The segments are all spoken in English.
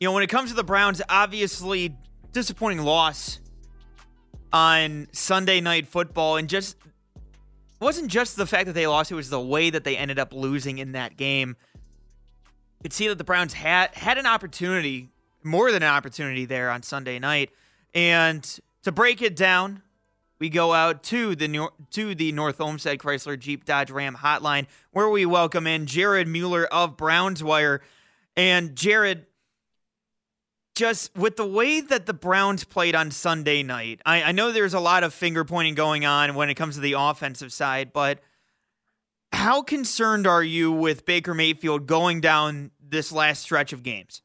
You know, when it comes to the Browns, obviously disappointing loss on Sunday night football and just wasn't just the fact that they lost, it was the way that they ended up losing in that game. You could see that the Browns had had an opportunity, more than an opportunity there on Sunday night. And to break it down, we go out to the to the North Olmsted Chrysler Jeep Dodge Ram hotline where we welcome in Jared Mueller of Browns Wire. And Jared, just with the way that the Browns played on Sunday night, I, I know there's a lot of finger pointing going on when it comes to the offensive side, but how concerned are you with Baker Mayfield going down this last stretch of games?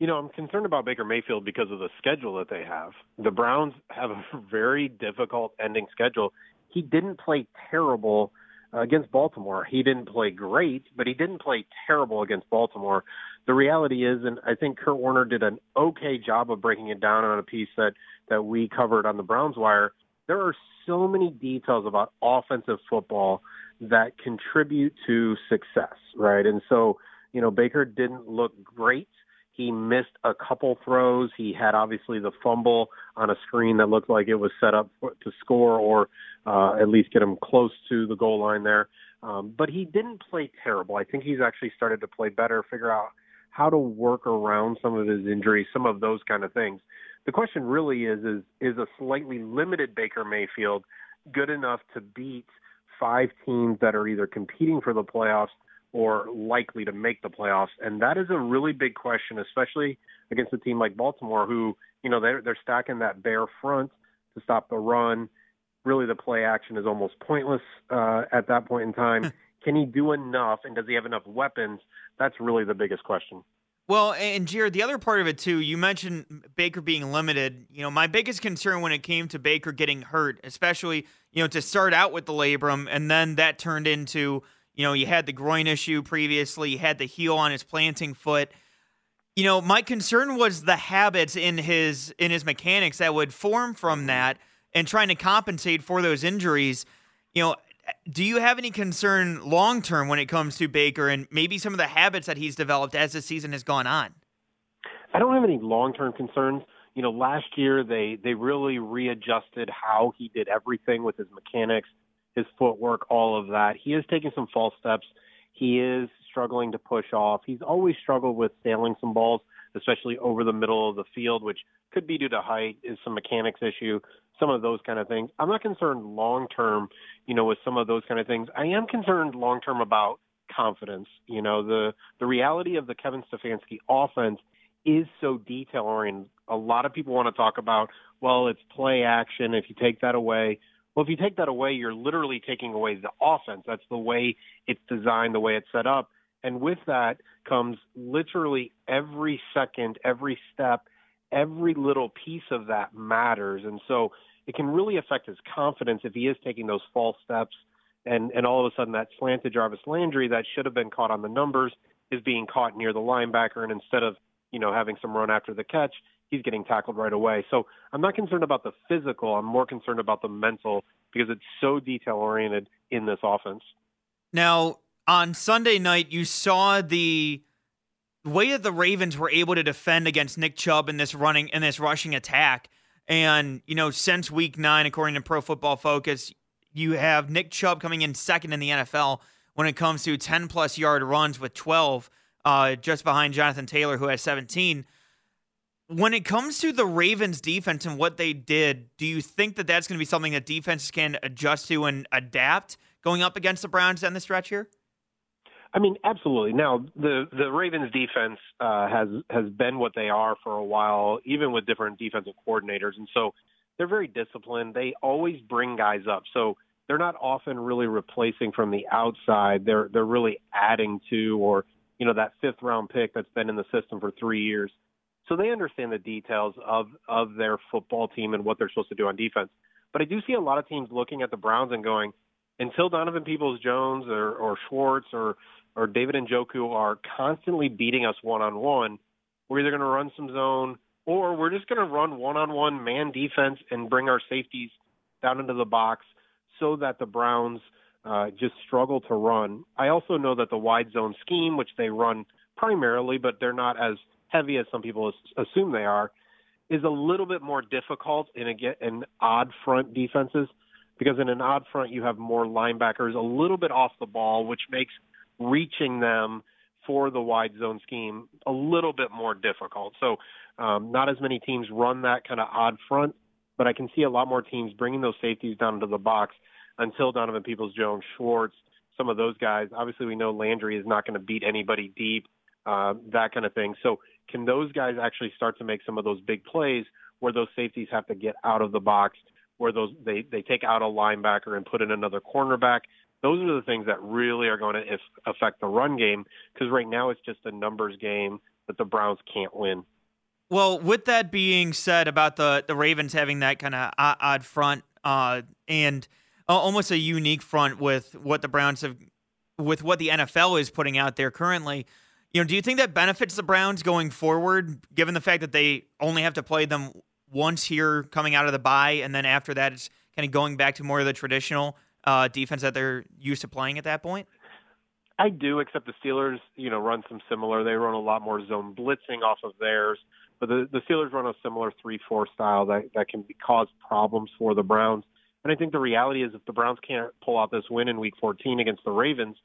You know, I'm concerned about Baker Mayfield because of the schedule that they have. The Browns have a very difficult ending schedule. He didn't play terrible against Baltimore. He didn't play great, but he didn't play terrible against Baltimore. The reality is, and I think Kurt Warner did an okay job of breaking it down on a piece that that we covered on the Browns wire. There are so many details about offensive football that contribute to success, right? And so, you know, Baker didn't look great. He missed a couple throws. He had obviously the fumble on a screen that looked like it was set up to score or uh, at least get him close to the goal line there. Um, but he didn't play terrible. I think he's actually started to play better, figure out how to work around some of his injuries, some of those kind of things. The question really is is is a slightly limited Baker Mayfield good enough to beat five teams that are either competing for the playoffs or likely to make the playoffs? And that is a really big question, especially against a team like Baltimore, who you know they're they're stacking that bear front to stop the run. Really, the play action is almost pointless uh, at that point in time. Can he do enough, and does he have enough weapons? That's really the biggest question. Well, and Jared, the other part of it too, you mentioned Baker being limited. You know, my biggest concern when it came to Baker getting hurt, especially, you know, to start out with the labrum and then that turned into, you know, you had the groin issue previously, you had the heel on his planting foot. You know, my concern was the habits in his in his mechanics that would form from that and trying to compensate for those injuries. You know, do you have any concern long term when it comes to Baker and maybe some of the habits that he's developed as the season has gone on? I don't have any long term concerns. You know, last year they they really readjusted how he did everything with his mechanics, his footwork, all of that. He is taking some false steps. He is struggling to push off. He's always struggled with sailing some balls, especially over the middle of the field, which could be due to height, is some mechanics issue some of those kind of things. I'm not concerned long term, you know, with some of those kind of things. I am concerned long term about confidence. You know, the the reality of the Kevin Stefanski offense is so detail oriented. A lot of people want to talk about, well, it's play action. If you take that away, well, if you take that away, you're literally taking away the offense. That's the way it's designed, the way it's set up. And with that comes literally every second, every step, every little piece of that matters. And so it can really affect his confidence if he is taking those false steps and and all of a sudden that slant to Jarvis Landry that should have been caught on the numbers is being caught near the linebacker and instead of you know having some run after the catch he's getting tackled right away so I'm not concerned about the physical I'm more concerned about the mental because it's so detail oriented in this offense now on Sunday night you saw the way that the Ravens were able to defend against Nick Chubb in this running in this rushing attack and, you know, since week nine, according to Pro Football Focus, you have Nick Chubb coming in second in the NFL when it comes to 10 plus yard runs with 12. uh, just behind Jonathan Taylor, who has 17. When it comes to the Ravens defense and what they did, do you think that that's going to be something that defenses can adjust to and adapt going up against the Browns down the stretch here? I mean, absolutely. Now, the the Ravens defense uh, has has been what they are for a while, even with different defensive coordinators, and so they're very disciplined. They always bring guys up, so they're not often really replacing from the outside. They're they're really adding to, or you know, that fifth round pick that's been in the system for three years. So they understand the details of of their football team and what they're supposed to do on defense. But I do see a lot of teams looking at the Browns and going, until Donovan Peoples Jones or, or Schwartz or or David Njoku are constantly beating us one on one, we're either going to run some zone or we're just going to run one on one man defense and bring our safeties down into the box so that the Browns uh, just struggle to run. I also know that the wide zone scheme, which they run primarily, but they're not as heavy as some people assume they are, is a little bit more difficult in a get in odd front defenses because in an odd front you have more linebackers a little bit off the ball, which makes reaching them for the wide zone scheme a little bit more difficult. So, um, not as many teams run that kind of odd front, but I can see a lot more teams bringing those safeties down into the box until Donovan Peoples Jones, Schwartz, some of those guys. Obviously, we know Landry is not going to beat anybody deep, uh, that kind of thing. So, can those guys actually start to make some of those big plays where those safeties have to get out of the box, where those they they take out a linebacker and put in another cornerback? Those are the things that really are going to affect the run game because right now it's just a numbers game that the Browns can't win. Well, with that being said about the the Ravens having that kind of odd front uh, and almost a unique front with what the Browns have with what the NFL is putting out there currently. You know, do you think that benefits the Browns going forward, given the fact that they only have to play them once here coming out of the bye, and then after that it's kind of going back to more of the traditional uh, defense that they're used to playing at that point? I do, except the Steelers, you know, run some similar. They run a lot more zone blitzing off of theirs, but the, the Steelers run a similar three-four style that that can be, cause problems for the Browns. And I think the reality is, if the Browns can't pull out this win in Week 14 against the Ravens,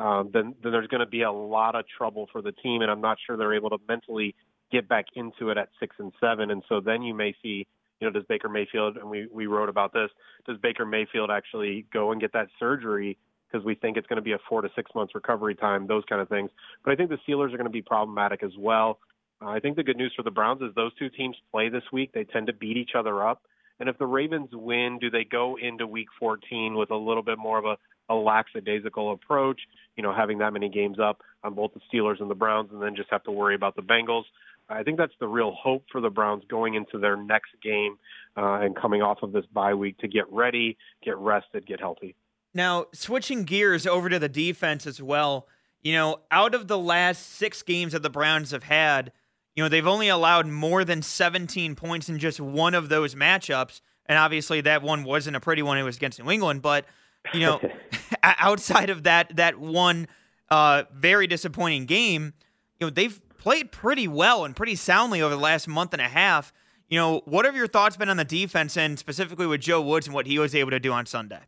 um, then then there's going to be a lot of trouble for the team, and I'm not sure they're able to mentally get back into it at six and seven. And so then you may see you know, does Baker Mayfield, and we, we wrote about this, does Baker Mayfield actually go and get that surgery because we think it's going to be a four to six months recovery time, those kind of things. But I think the Steelers are going to be problematic as well. Uh, I think the good news for the Browns is those two teams play this week. They tend to beat each other up. And if the Ravens win, do they go into week 14 with a little bit more of a, a lackadaisical approach, you know, having that many games up on both the Steelers and the Browns and then just have to worry about the Bengals? I think that's the real hope for the Browns going into their next game uh, and coming off of this bye week to get ready, get rested, get healthy. Now, switching gears over to the defense as well, you know, out of the last six games that the Browns have had, you know, they've only allowed more than 17 points in just one of those matchups. And obviously, that one wasn't a pretty one. It was against New England. But, you know, outside of that, that one uh, very disappointing game, you know, they've played pretty well and pretty soundly over the last month and a half. You know, what have your thoughts been on the defense and specifically with Joe Woods and what he was able to do on Sunday?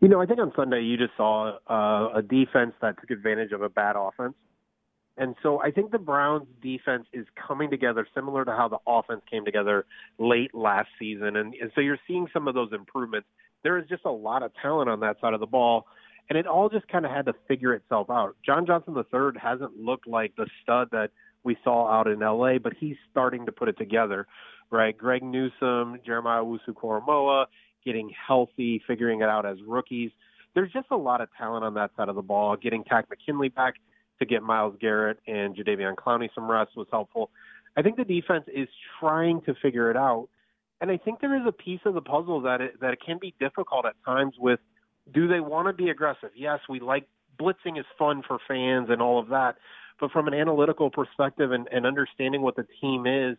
You know, I think on Sunday you just saw uh, a defense that took advantage of a bad offense. And so I think the Browns defense is coming together similar to how the offense came together late last season. And, and so you're seeing some of those improvements. There is just a lot of talent on that side of the ball and it all just kind of had to figure itself out. John Johnson III hasn't looked like the stud that we saw out in LA, but he's starting to put it together, right? Greg Newsome, Jeremiah Owusu-Koramoah getting healthy, figuring it out as rookies. There's just a lot of talent on that side of the ball. Getting Takk McKinley back to get Myles Garrett and Jadeveon Clowney some rest was helpful. I think the defense is trying to figure it out, and I think there is a piece of the puzzle that it, that it can be difficult at times with – do they want to be aggressive? Yes, we like blitzing is fun for fans and all of that, but from an analytical perspective and, and understanding what the team is,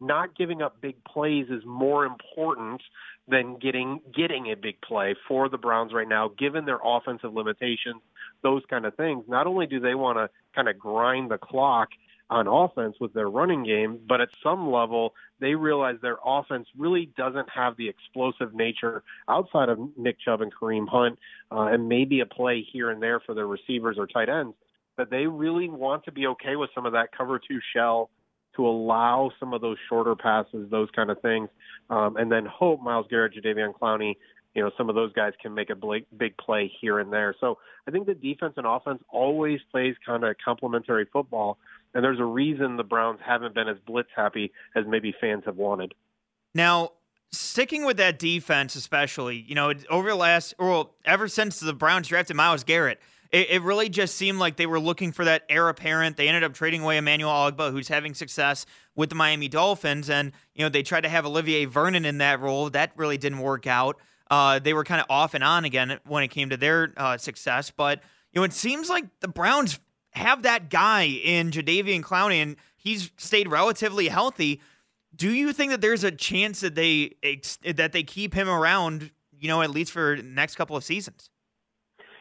not giving up big plays is more important than getting getting a big play for the Browns right now, given their offensive limitations, those kind of things. Not only do they want to kind of grind the clock on offense with their running game, but at some level, they realize their offense really doesn't have the explosive nature outside of Nick Chubb and Kareem Hunt, uh, and maybe a play here and there for their receivers or tight ends. that they really want to be okay with some of that cover two shell to allow some of those shorter passes, those kind of things, um, and then hope Myles Garrett, Jadeveon Clowney, you know, some of those guys can make a big play here and there. So I think the defense and offense always plays kind of complementary football, and there's a reason the Browns haven't been as blitz happy as maybe fans have wanted. Now, sticking with that defense, especially, you know, over the last, well, ever since the Browns drafted Myles Garrett, it, really just seemed like they were looking for that heir apparent. They ended up trading away Emmanuel Ogbah, who's having success with the Miami Dolphins, and you know they tried to have Olivier Vernon in that role. That really didn't work out. Uh, they were kind of off and on again when it came to their uh, success, but you know it seems like the Browns have that guy in Jadeveon Clowney, and he's stayed relatively healthy. Do you think that there's a chance that they that they keep him around? You know, at least for the next couple of seasons.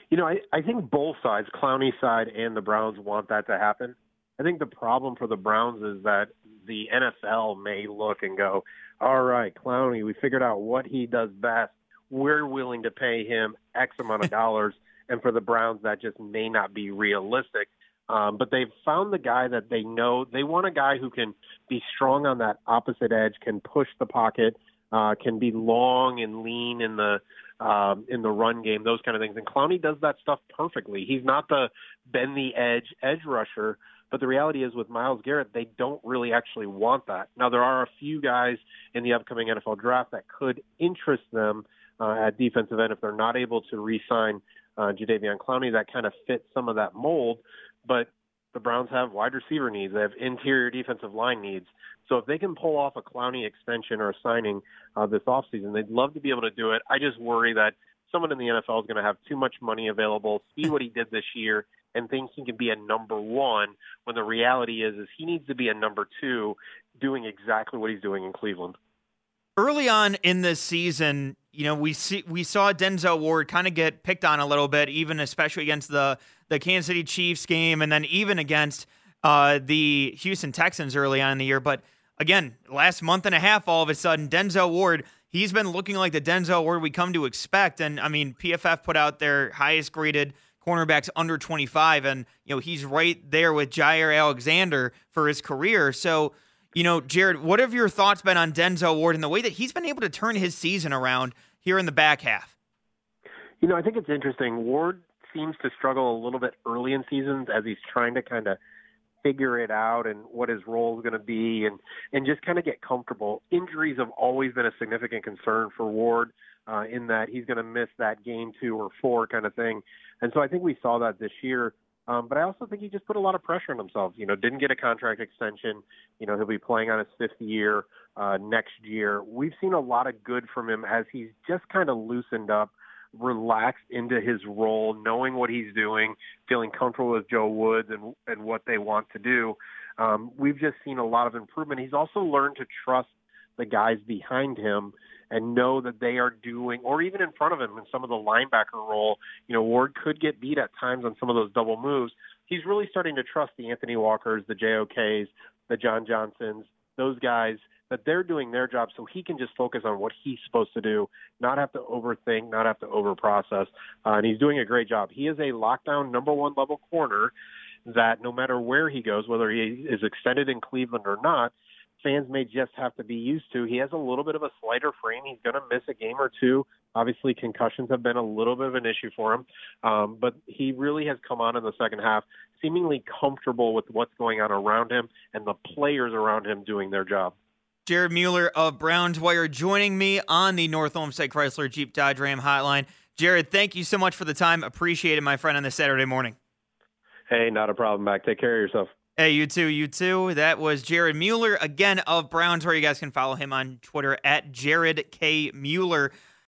You know, I, I think both sides, Clowney side and the Browns, want that to happen. I think the problem for the Browns is that the NFL may look and go, all right, Clowney, we figured out what he does best. We're willing to pay him X amount of dollars. and for the Browns, that just may not be realistic. Um, but they've found the guy that they know. They want a guy who can be strong on that opposite edge, can push the pocket, uh, can be long and lean in the um, in the run game, those kind of things. And Clowney does that stuff perfectly. He's not the bend the edge edge rusher, but the reality is with Myles Garrett, they don't really actually want that. Now there are a few guys in the upcoming NFL draft that could interest them uh, at defensive end if they're not able to re-sign uh, Jadeveon Clowney. That kind of fits some of that mold, but the Browns have wide receiver needs. They have interior defensive line needs. So if they can pull off a Clowney extension or a signing uh, this offseason, they'd love to be able to do it. I just worry that someone in the NFL is going to have too much money available, see what he did this year, and think he can be a number one when the reality is is he needs to be a number two doing exactly what he's doing in Cleveland. Early on in this season, you know, we see we saw Denzel Ward kind of get picked on a little bit, even especially against the the Kansas City Chiefs game, and then even against uh, the Houston Texans early on in the year. But again, last month and a half, all of a sudden, Denzel Ward, he's been looking like the Denzel Ward we come to expect. And I mean, PFF put out their highest graded cornerbacks under 25, and you know he's right there with Jaire Alexander for his career. So, you know, Jared, what have your thoughts been on Denzel Ward and the way that he's been able to turn his season around here in the back half? You know, I think it's interesting. Ward seems to struggle a little bit early in seasons as he's trying to kind of figure it out and what his role is going to be and and just kind of get comfortable. Injuries have always been a significant concern for Ward uh, in that he's going to miss that game two or four kind of thing, and so I think we saw that this year. Um, but I also think he just put a lot of pressure on himself. You know, didn't get a contract extension. You know, he'll be playing on his fifth year uh, next year. We've seen a lot of good from him as he's just kind of loosened up relaxed into his role, knowing what he's doing, feeling comfortable with Joe Woods and and what they want to do. Um, we've just seen a lot of improvement. He's also learned to trust the guys behind him and know that they are doing, or even in front of him in some of the linebacker role. You know, Ward could get beat at times on some of those double moves. He's really starting to trust the Anthony Walkers, the JOKs, the John Johnsons, those guys that they're doing their job so he can just focus on what he's supposed to do, not have to overthink, not have to overprocess. Uh, and he's doing a great job. He is a lockdown number one level corner that no matter where he goes, whether he is extended in Cleveland or not, fans may just have to be used to. He has a little bit of a slighter frame. He's going to miss a game or two. Obviously, concussions have been a little bit of an issue for him, um, but he really has come on in the second half, seemingly comfortable with what's going on around him and the players around him doing their job. Jared Mueller of Browns Wire joining me on the North Olmsted Chrysler Jeep Dodge Ram hotline. Jared, thank you so much for the time. Appreciate it, my friend, on this Saturday morning. Hey, not a problem, Mac. Take care of yourself. Hey, you too, you too. That was Jared Mueller, again, of Browns Wire. You guys can follow him on Twitter at Jared K. Mueller.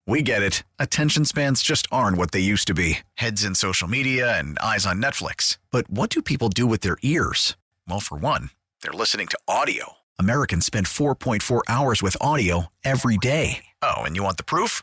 We get it. Attention spans just aren't what they used to be heads in social media and eyes on Netflix. But what do people do with their ears? Well, for one, they're listening to audio. Americans spend 4.4 hours with audio every day. Oh, and you want the proof?